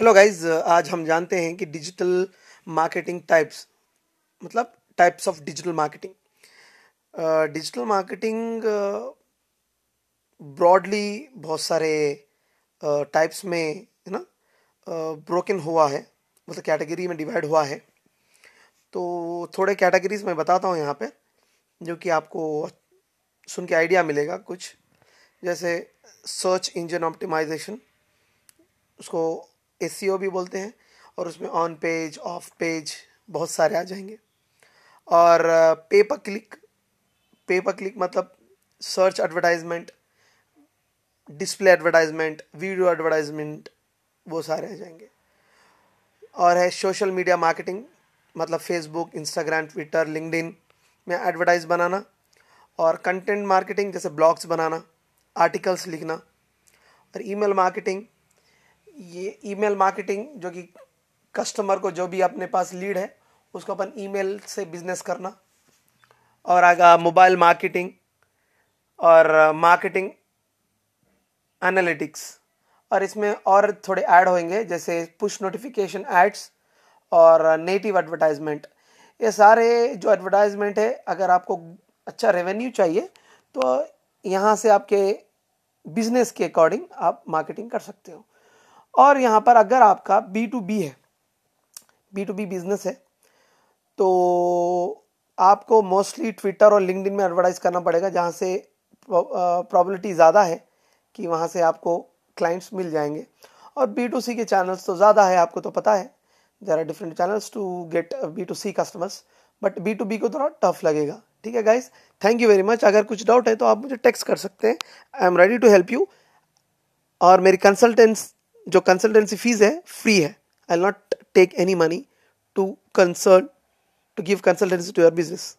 Hello guys आज हम जानते हैं कि डिजिटल मार्केटिंग टाइप्स मतलब types of digital marketing digital marketing broadly बहुत सारे टाइप्स uh, में है ना ब्रोकन uh, हुआ है मतलब कैटेगरी में डिवाइड हुआ है। तो थोड़े कैटेगरीज मैं बताता हूँ यहाँ पे जो कि आपको सुन के आइडिया मिलेगा कुछ। जैसे सर्च इंजन ऑप्टिमाइजेशन उसको एस भी बोलते हैं, और उसमें ऑन पेज ऑफ़ पेज बहुत सारे आ जाएँगे। और पे पर क्लिक पे पर क्लिक मतलब search advertisement display advertisement video advertisement वो सारे आ जाएँगे। और है सोशल मीडिया मार्केटिंग मतलब फेसबुक इंस्टाग्राम ट्विटर लिंकडिन में एडवर्टाइज बनाना। और कंटेंट मार्केटिंग जैसे ब्लॉग्स बनाना आर्टिकल्स लिखना। और ईमेल मार्केटिंग ये ईमेल मार्केटिंग जो कि कस्टमर को जो भी अपने पास लीड है, उसको अपन ईमेल से बिज़नेस करना। और आगा मोबाइल मार्केटिंग और मार्केटिंग एनालिटिक्स और इसमें और थोड़े ऐड होंगे जैसे पुश नोटिफिकेशन एड्स और नेटिव एडवर्टाइजमेंट ये सारे जो एडवर्टाइजमेंट है, अगर आपको अच्छा रेवेन्यू चाहिए तो यहाँ से आपके बिज़नेस के अकॉर्डिंग आप मार्केटिंग कर सकते हो। और यहाँ पर अगर आपका बी टू बी है बी टू बी बिज़नेस है तो आपको मोस्टली ट्विटर और लिंकडिन में एडवर्टाइज करना पड़ेगा, जहाँ से प्रॉबिलिटी ज़्यादा है कि वहाँ से आपको क्लाइंट्स मिल जाएँगे। और बी टू सी के चैनल्स तो ज़्यादा है, आपको तो पता है there are different channels to get B to C customers but B to B को थोड़ा टफ लगेगा। ठीक है guys thank you very much अगर कुछ डाउट है तो आप मुझे टेक्स्ट कर सकते हैं। I am ready to help you और मेरी कंसल्टेंस जो कंसल्टेंसी फ़ीस है फ्री है. I not take any money to concern to give consultancy to your business